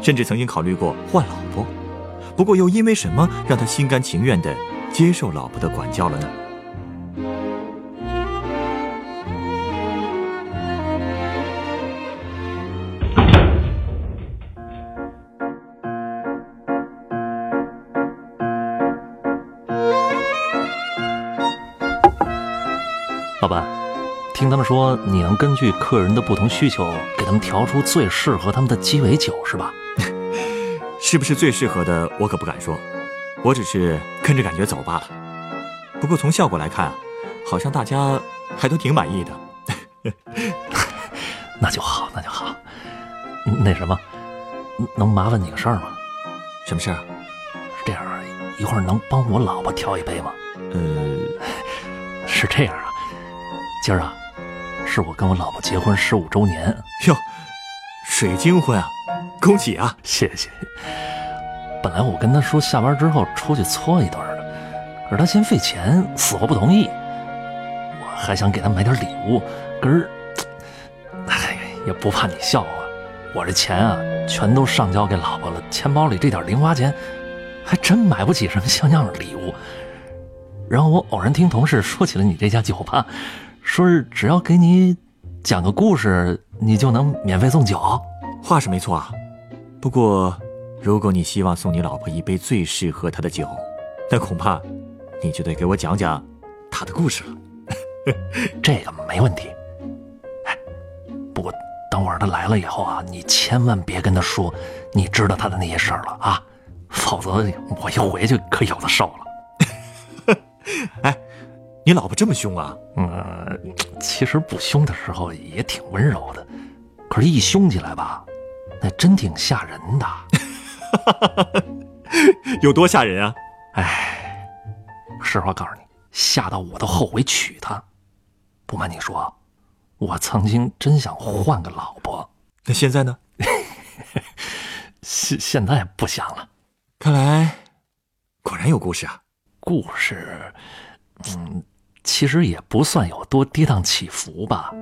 甚至曾经考虑过换老婆。不过又因为什么让他心甘情愿地接受老婆的管教了呢？老板，听他们说你能根据客人的不同需求，给他们调出最适合他们的鸡尾酒，是吧？是不是最适合的，我可不敢说，我只是跟着感觉走罢了。不过从效果来看，好像大家还都挺满意的。那就好，那就好。那什么，能麻烦你个事儿吗？什么事儿？是这样，一会儿能帮我老婆调一杯吗？呃，是这样啊，今儿啊，是我跟我老婆结婚十五周年。哟，水晶婚啊，恭喜啊！谢谢。本来我跟他说下班之后出去搓一顿的，可是他嫌费钱，死活不同意。我还想给他买点礼物，可是，哎，也不怕你笑话，我这钱啊，全都上交给老婆了，钱包里这点零花钱，还真买不起什么像样的礼物。然后我偶然听同事说起了你这家酒吧，说是只要给你讲个故事，你就能免费送酒。话是没错啊，不过，如果你希望送你老婆一杯最适合她的酒，那恐怕你就得给我讲讲她的故事了。这个没问题。哎，不过等会儿她来了以后啊，你千万别跟她说你知道她的那些事儿了啊，否则我一回去可有的受了。哎，你老婆这么凶啊？嗯，其实不凶的时候也挺温柔的，可是一凶起来吧，那真挺吓人的。有多吓人啊？哎，实话告诉你，吓到我都后悔娶她。不瞒你说，我曾经真想换个老婆。那现在呢？现现在不想了。看来果然有故事啊。故事，嗯，其实也不算有多跌宕起伏吧。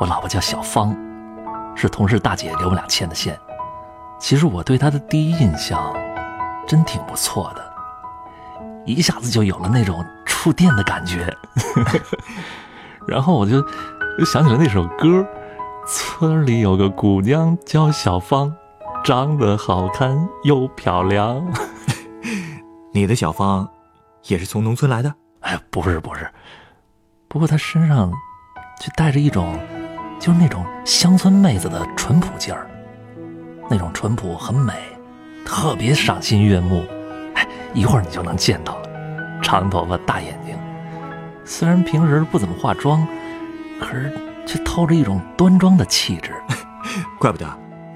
我老婆叫小芳，是同事大姐给我们俩牵的线。其实我对她的第一印象真挺不错的，一下子就有了那种触电的感觉。然后我就就想起了那首歌：“村里有个姑娘叫小芳。”长得好看又漂亮，你的小芳也是从农村来的？哎，不是不是，不过她身上却带着一种，就是那种乡村妹子的淳朴劲儿，那种淳朴很美，特别赏心悦目。哎，一会儿你就能见到了，长头发大眼睛，虽然平时不怎么化妆，可是却透着一种端庄的气质，怪不得。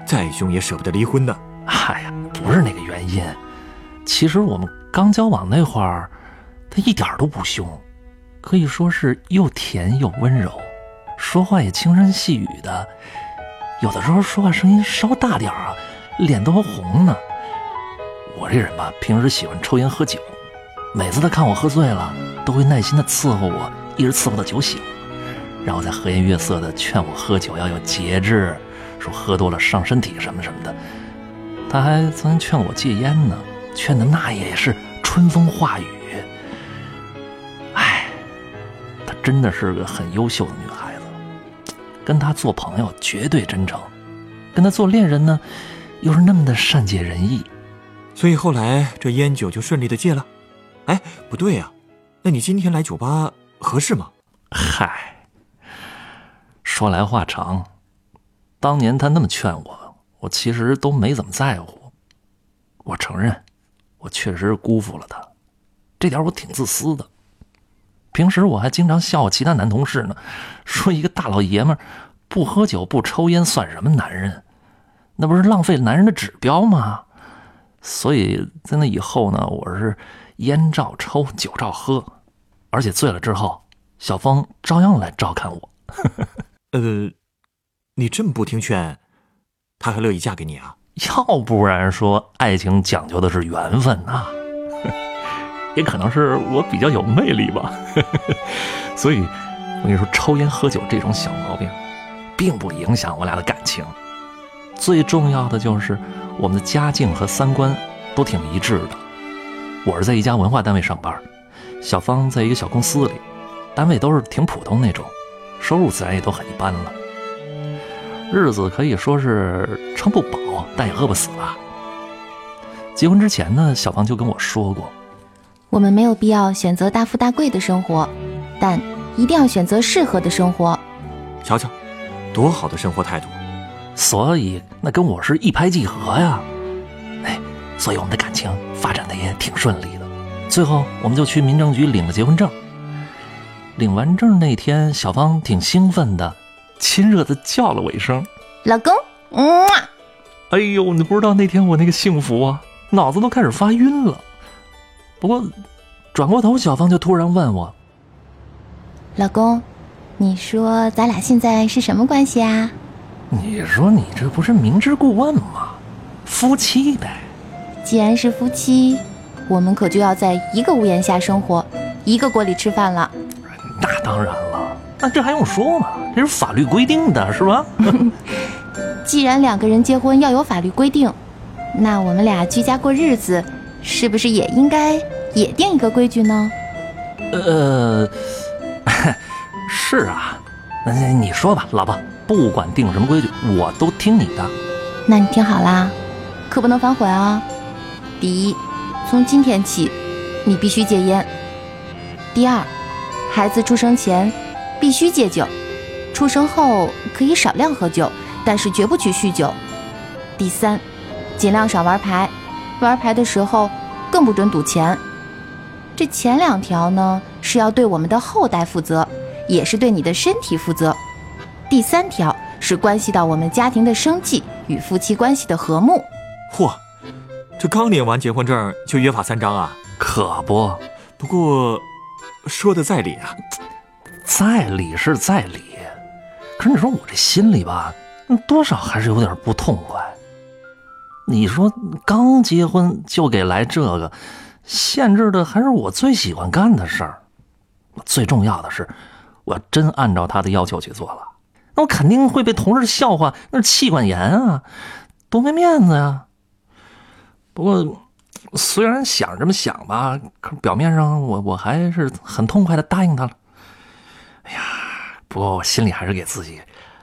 再凶也舍不得离婚呢。哎呀，不是那个原因。其实我们刚交往那会儿，她一点都不凶，可以说是又甜又温柔，说话也轻声细语的。有的时候说话声音稍大点啊，脸都红呢。我这人吧，平时喜欢抽烟喝酒，每次他看我喝醉了，都会耐心的伺候我，一直伺候到酒醒，然后再和颜悦色的劝我喝酒要有节制。说喝多了伤身体什么什么的，他还曾经劝我戒烟呢，劝的那也是春风化雨。哎，她真的是个很优秀的女孩，跟他做朋友绝对真诚，跟他做恋人呢，又是那么的善解人意。所以后来这烟酒就顺利的戒了。哎，不对呀，那你今天来酒吧合适吗？嗨，说来话长。当年他那么劝我，我其实都没怎么在乎。我承认，我确实辜负了他，这点我挺自私的。平时我还经常笑话其他男同事呢，说一个大老爷们不喝酒不抽烟算什么男人？那不是浪费男人的指标吗？所以在那以后呢，我是烟照抽，酒照喝，而且醉了之后，小芳照样来照看我。呃，你这么不听劝，她还乐意嫁给你啊？要不然说爱情讲究的是缘分呐，也可能是我比较有魅力吧。所以我跟你说，抽烟喝酒这种小毛病，并不影响我俩的感情。最重要的就是我们的家境和三观都挺一致的。我是在一家文化单位上班，小芳在一个小公司里，单位都是挺普通那种，收入自然也都很一般了。日子可以说是撑不饱，但也饿不死吧。结婚之前呢，小芳就跟我说过，我们没有必要选择大富大贵的生活，但一定要选择适合的生活。瞧瞧，多好的生活态度！所以那跟我是一拍即合呀。哎，所以我们的感情发展的也挺顺利的。最后，我们就去民政局领了结婚证。领完证那天，小芳挺兴奋的。亲热的叫了我一声“老公”，嗯，哎呦，你不知道那天我那个幸福啊，脑子都开始发晕了。不过，转过头，小芳就突然问我：“老公，你说咱俩现在是什么关系啊？”你说你这不是明知故问吗？夫妻呗。既然是夫妻，我们可就要在一个屋檐下生活，一个锅里吃饭了。那当然了。那这还用说吗？这是法律规定的，是吧？既然两个人结婚要有法律规定，那我们俩居家过日子，是不是也应该也定一个规矩呢？呃，是啊，那你说吧，老婆，不管定什么规矩，我都听你的。那你听好啦，可不能反悔啊！第一，从今天起，你必须戒烟。第二，孩子出生前。必须戒酒，出生后可以少量喝酒，但是绝不许酗酒。第三，尽量少玩牌，玩牌的时候更不准赌钱。这前两条呢是要对我们的后代负责，也是对你的身体负责。第三条是关系到我们家庭的生计与夫妻关系的和睦。嚯，这刚领完结婚证就约法三章啊？可不，不过说的在理啊。在理是在理，可是你说我这心里吧，多少还是有点不痛快。你说刚结婚就给来这个，限制的还是我最喜欢干的事儿。最重要的是，我真按照他的要求去做了，那我肯定会被同事笑话，那是妻管严啊，多没面子呀。不过，虽然想这么想吧，可表面上我我还是很痛快的答应他了。哎呀，不过我心里还是给自己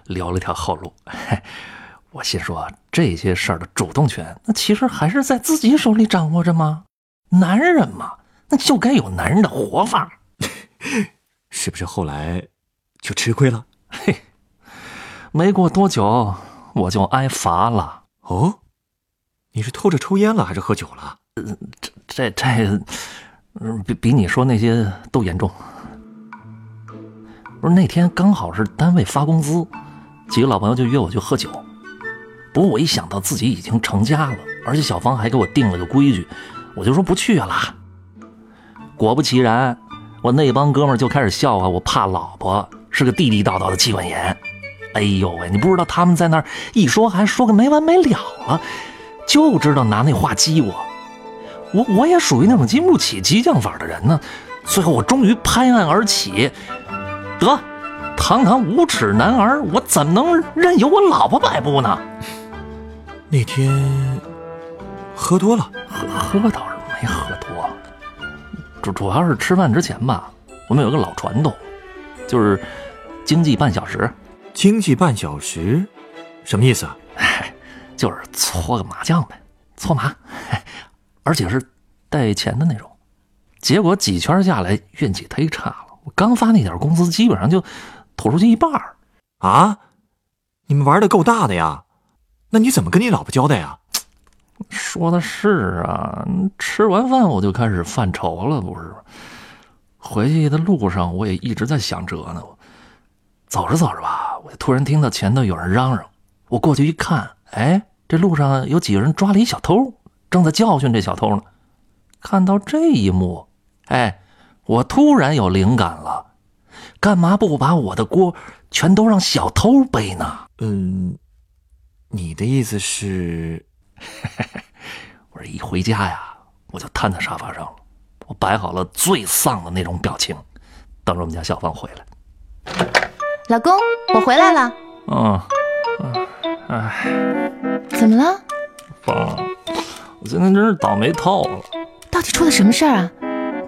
留了条后路。我心说，这些事儿的主动权，那其实还是在自己手里掌握着吗？男人嘛，那就该有男人的活法。是不是后来就吃亏了？嘿，没过多久我就挨罚了。哦，你是偷着抽烟了，还是喝酒了？这这这，比比你说那些都严重。不是那天刚好是单位发工资，几个老朋友就约我去喝酒。不过我一想到自己已经成家了，而且小芳还给我定了个规矩，我就说不去了。果不其然，我那帮哥们就开始笑话我怕老婆，是个地地道道的妻管严。哎呦喂，你不知道他们在那儿一说还说个没完没了了，就知道拿那话激我。我我也属于那种经不起激将法的人呢。最后我终于拍案而起。得，堂堂无耻男儿，我怎么能任由我老婆摆布呢？那天喝多了，喝喝倒是没喝多，主主要是吃饭之前吧，我们有个老传统，就是经济半小时。经济半小时，什么意思啊？就是搓个麻将呗，搓麻，而且是带钱的那种。结果几圈下来，运气忒差了。我刚发那点工资，基本上就吐出去一半儿啊！你们玩的够大的呀，那你怎么跟你老婆交代呀？说的是啊，吃完饭我就开始犯愁了，不是？回去的路上我也一直在想辙呢。走着走着吧，我就突然听到前头有人嚷嚷，我过去一看，哎，这路上有几个人抓了一小偷，正在教训这小偷呢。看到这一幕，哎，我突然有灵感了，干嘛不把我的锅全都让小偷背呢？嗯，你的意思是？我这一回家呀，我就瘫在沙发上了，我摆好了最丧的那种表情，等着我们家小芳回来。老公，我回来了。嗯，嗯，哎，怎么了？芳，我今天真是倒霉透了。到底出了什么事儿啊？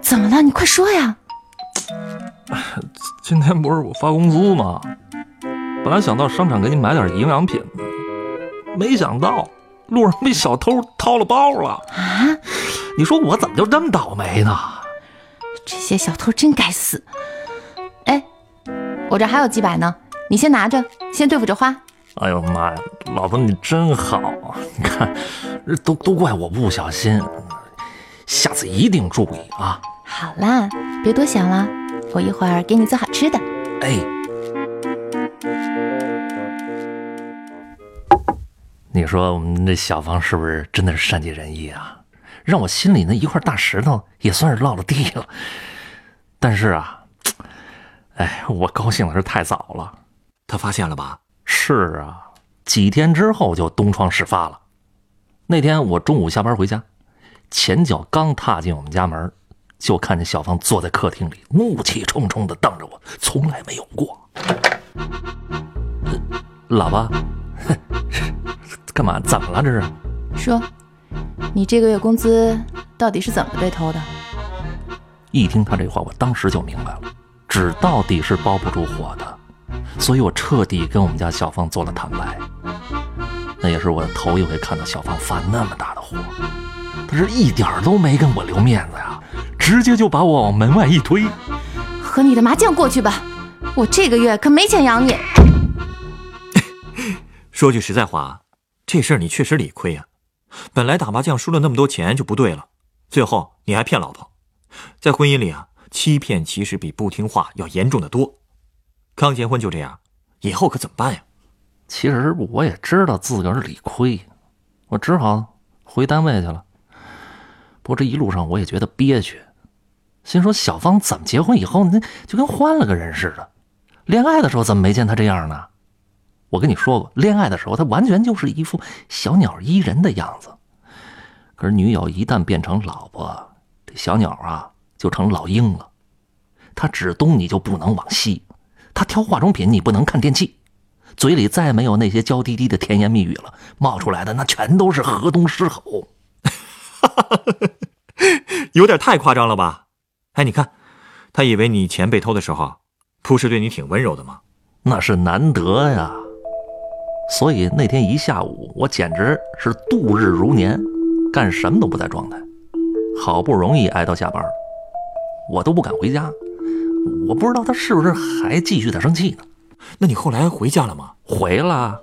怎么了？你快说呀！今天不是我发工资吗？本来想到商场给你买点营养品的，没想到路上被小偷掏了包了。啊！你说我怎么就这么倒霉呢？这些小偷真该死！哎，我这还有几百呢，你先拿着，先对付着花。哎呦妈呀，老婆你真好！你看，都都怪我不小心，下次一定注意啊！好啦，别多想了，我一会儿给你做好吃的。哎，你说我们这小芳是不是真的是善解人意啊？让我心里那一块大石头也算是落了地了。但是啊，哎，我高兴的是太早了。他发现了吧？是啊，几天之后就东窗事发了。那天我中午下班回家，前脚刚踏进我们家门，就看见小芳坐在客厅里，怒气冲冲的瞪着我，从来没有过。老婆，干嘛？怎么了？这是？说，你这个月工资到底是怎么被偷的？一听他这话，我当时就明白了，纸到底是包不住火的，所以我彻底跟我们家小芳做了坦白。那也是我头一回看到小芳发那么大的火，她是一点都没跟我留面子呀，直接就把我往门外一推。和你的麻将过去吧，我这个月可没钱养你。说句实在话，这事儿你确实理亏啊。本来打麻将输了那么多钱就不对了，最后你还骗老婆，在婚姻里啊，欺骗其实比不听话要严重的多。刚结婚就这样，以后可怎么办呀？其实我也知道自个儿理亏，我只好回单位去了。不过这一路上我也觉得憋屈，心说小芳怎么结婚以后那就跟换了个人似的？恋爱的时候怎么没见她这样呢？我跟你说过，恋爱的时候他完全就是一副小鸟依人的样子，可是女友一旦变成老婆，这小鸟啊就成老鹰了。他指东你就不能往西，他挑化妆品你不能看电器。嘴里再没有那些娇滴滴的甜言蜜语了，冒出来的那全都是河东狮吼，有点太夸张了吧？哎，你看，他以为你钱被偷的时候，不是对你挺温柔的吗？那是难得呀。所以那天一下午，我简直是度日如年，干什么都不在状态。好不容易挨到下班，我都不敢回家，我不知道他是不是还继续在生气呢。那你后来回家了吗？回了，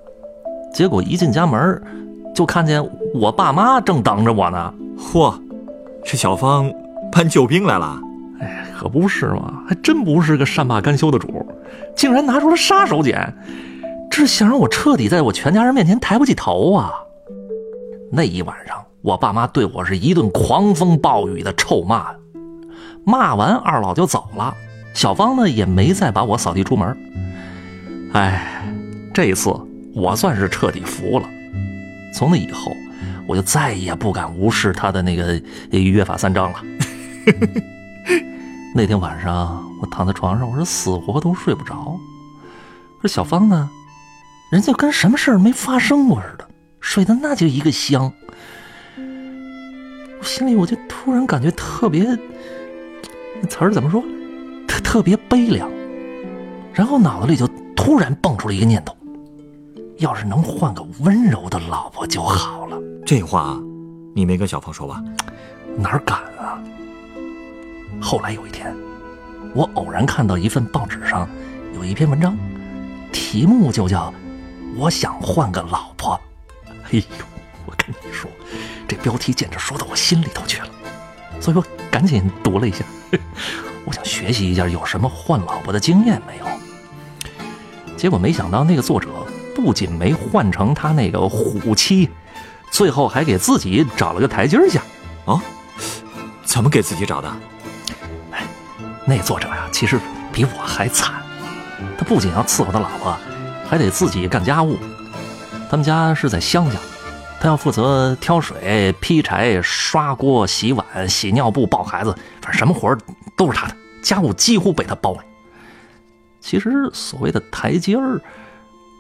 结果一进家门，就看见我爸妈正等着我呢。嚯，这小芳搬救兵来了？哎，可不是嘛，还真不是个善罢甘休的主，竟然拿出了杀手锏，这想让我彻底在我全家人面前抬不起头啊！那一晚上，我爸妈对我是一顿狂风暴雨的臭骂，骂完二老就走了，小芳呢也没再把我扫地出门。哎，这一次我算是彻底服了。从那以后，我就再也不敢无视他的那个约法三章了。那天晚上，我躺在床上，我是死活都睡不着。这小芳呢，人就跟什么事儿没发生过似的，睡得那就一个香。我心里我就突然感觉特别，那词儿怎么说？特特别悲凉。然后脑子里就。突然蹦出了一个念头：要是能换个温柔的老婆就好了。这话你没跟小芳说吧？哪敢啊！后来有一天，我偶然看到一份报纸上有一篇文章，题目就叫“我想换个老婆”。哎呦，我跟你说，这标题简直说到我心里头去了，所以我赶紧读了一下。我想学习一下有什么换老婆的经验没有。结果没想到，那个作者不仅没换成他那个虎妻，最后还给自己找了个台阶下。啊，怎么给自己找的？哎，那作者呀，其实比我还惨。他不仅要伺候他老婆，还得自己干家务。他们家是在乡下，他要负责挑水、劈柴、刷锅、洗碗、洗尿布、抱孩子，反正什么活都是他的，家务几乎被他包了。其实所谓的台阶儿，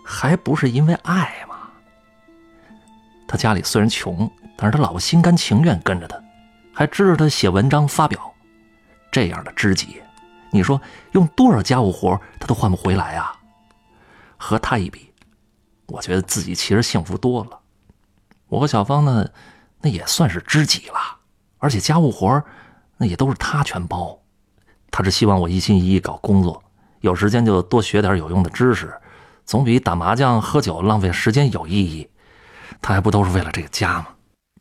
还不是因为爱吗？他家里虽然穷，但是他老婆心甘情愿跟着他，还支持他写文章发表。这样的知己，你说用多少家务活他都换不回来啊！和他一比，我觉得自己其实幸福多了。我和小芳呢，那也算是知己了，而且家务活那也都是他全包。他是希望我一心一意搞工作。有时间就多学点有用的知识，总比打麻将喝酒浪费时间有意义。他还不都是为了这个家吗？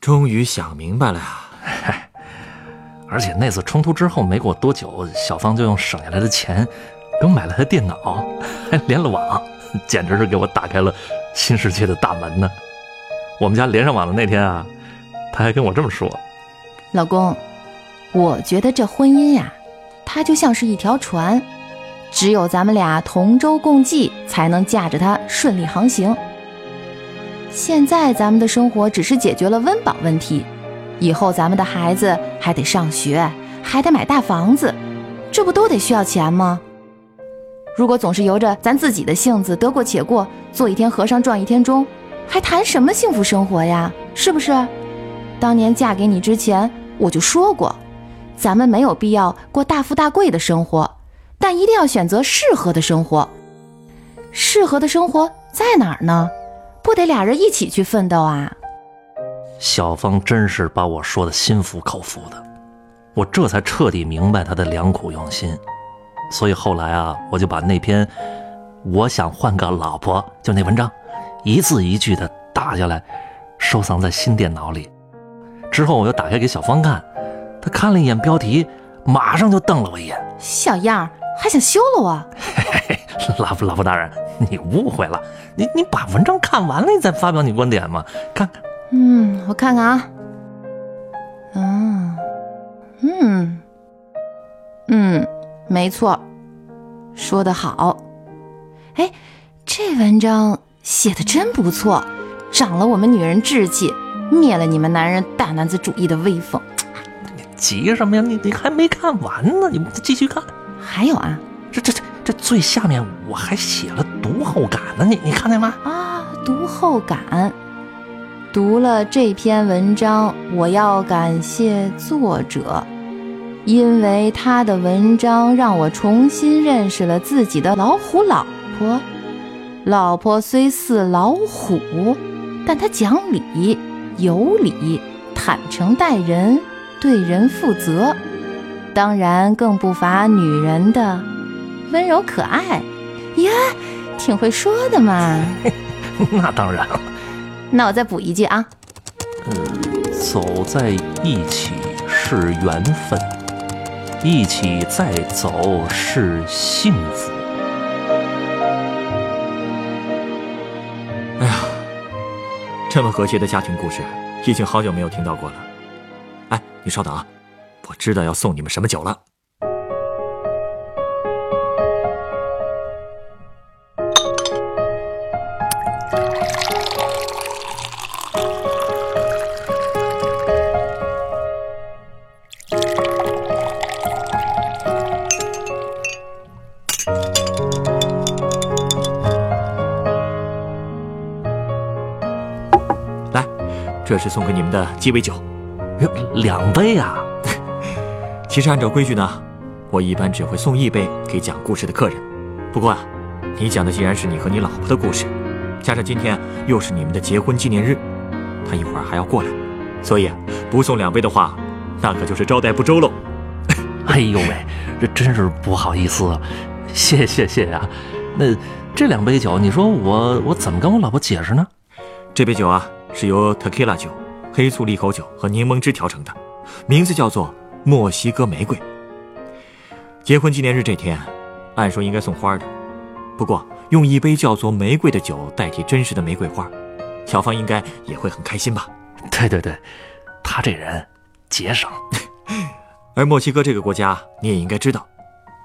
终于想明白了呀！而且那次冲突之后没过多久，小芳就用省下来的钱给我买了台电脑，还连了网，简直是给我打开了新世界的大门呢。我们家连上网的那天啊，他还跟我这么说：“老公，我觉得这婚姻呀，它就像是一条船。”只有咱们俩同舟共济，才能驾着它顺利航行。现在咱们的生活只是解决了温饱问题，以后咱们的孩子还得上学，还得买大房子，这不都得需要钱吗？如果总是由着咱自己的性子得过且过，做一天和尚撞一天钟，还谈什么幸福生活呀？是不是？当年嫁给你之前，我就说过，咱们没有必要过大富大贵的生活。但一定要选择适合的生活，适合的生活在哪儿呢？不得俩人一起去奋斗啊！小芳真是把我说的心服口服的，我这才彻底明白她的良苦用心。所以后来啊，我就把那篇“我想换个老婆”就那文章，一字一句的打下来，收藏在新电脑里。之后我又打开给小芳看，她看了一眼标题，马上就瞪了我一眼：“小样儿！”还想休了我？嘿嘿老婆，老婆大人，你误会了。你你把文章看完了，你再发表你观点嘛？看看，嗯，我看看啊。嗯，嗯，嗯，没错，说得好。哎，这文章写的真不错，长了我们女人志气，灭了你们男人大男子主义的威风。你急什么呀？你你还没看完呢，你继续看。还有啊，这这这这最下面我还写了读后感呢，你你看见吗？啊，读后感，读了这篇文章，我要感谢作者，因为他的文章让我重新认识了自己的老虎老婆。老婆虽似老虎，但她讲理、有理、坦诚待人，对人负责。当然，更不乏女人的温柔可爱呀，挺会说的嘛。那当然了。那我再补一句啊。嗯，走在一起是缘分，一起再走是幸福。哎呀，这么和谐的家庭故事，已经好久没有听到过了。哎，你稍等啊。我知道要送你们什么酒了。这是送给你们的鸡尾酒，两杯啊。其实按照规矩呢，我一般只会送一杯给讲故事的客人。不过啊，你讲的既然是你和你老婆的故事，加上今天又是你们的结婚纪念日，他一会儿还要过来，所以不送两杯的话，那可就是招待不周喽。哎呦喂，这真是不好意思，谢谢谢谢啊。那这两杯酒，你说我我怎么跟我老婆解释呢？这杯酒啊，是由 Tequila 酒、黑醋利口酒和柠檬汁调成的，名字叫做。墨西哥玫瑰。结婚纪念日这天，按说应该送花的，不过用一杯叫做玫瑰的酒代替真实的玫瑰花，小芳应该也会很开心吧？对对对，他这人节省。而墨西哥这个国家，你也应该知道，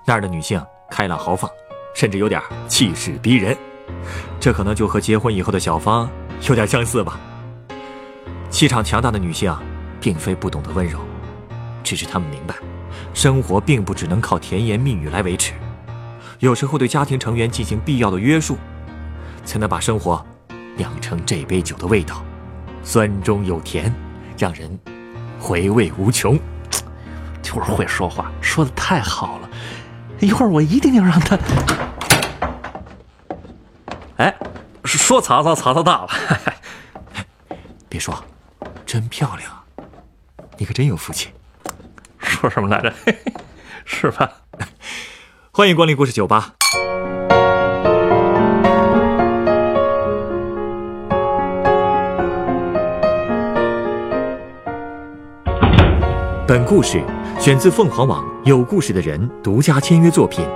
那儿的女性开朗豪放，甚至有点气势逼人。这可能就和结婚以后的小芳有点相似吧。气场强大的女性，并非不懂得温柔，只是她们明白，生活并不只能靠甜言蜜语来维持，有时候对家庭成员进行必要的约束，才能把生活酿成这杯酒的味道，酸中有甜，让人回味无穷。就是会说话，说的太好了。一会儿我一定要让他。哎，说曹操，曹操到了。别说，真漂亮，你可真有福气。说什么来着？是吧？欢迎光临故事酒吧。本故事选自凤凰网有故事的人独家签约作品。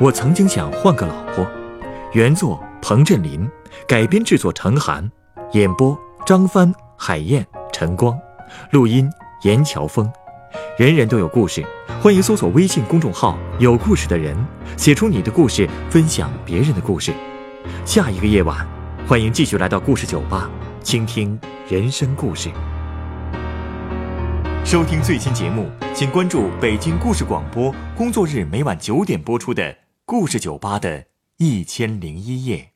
我曾经想换个老婆。原作彭振林，改编制作陈寒，演播张帆、海燕、晨光，录音严乔峰。人人都有故事，欢迎搜索微信公众号“有故事的人”，写出你的故事，分享别人的故事。下一个夜晚，欢迎继续来到故事酒吧，倾听人生故事。收听最新节目，请关注北京故事广播，工作日每晚九点播出的《故事酒吧》的一千零一夜。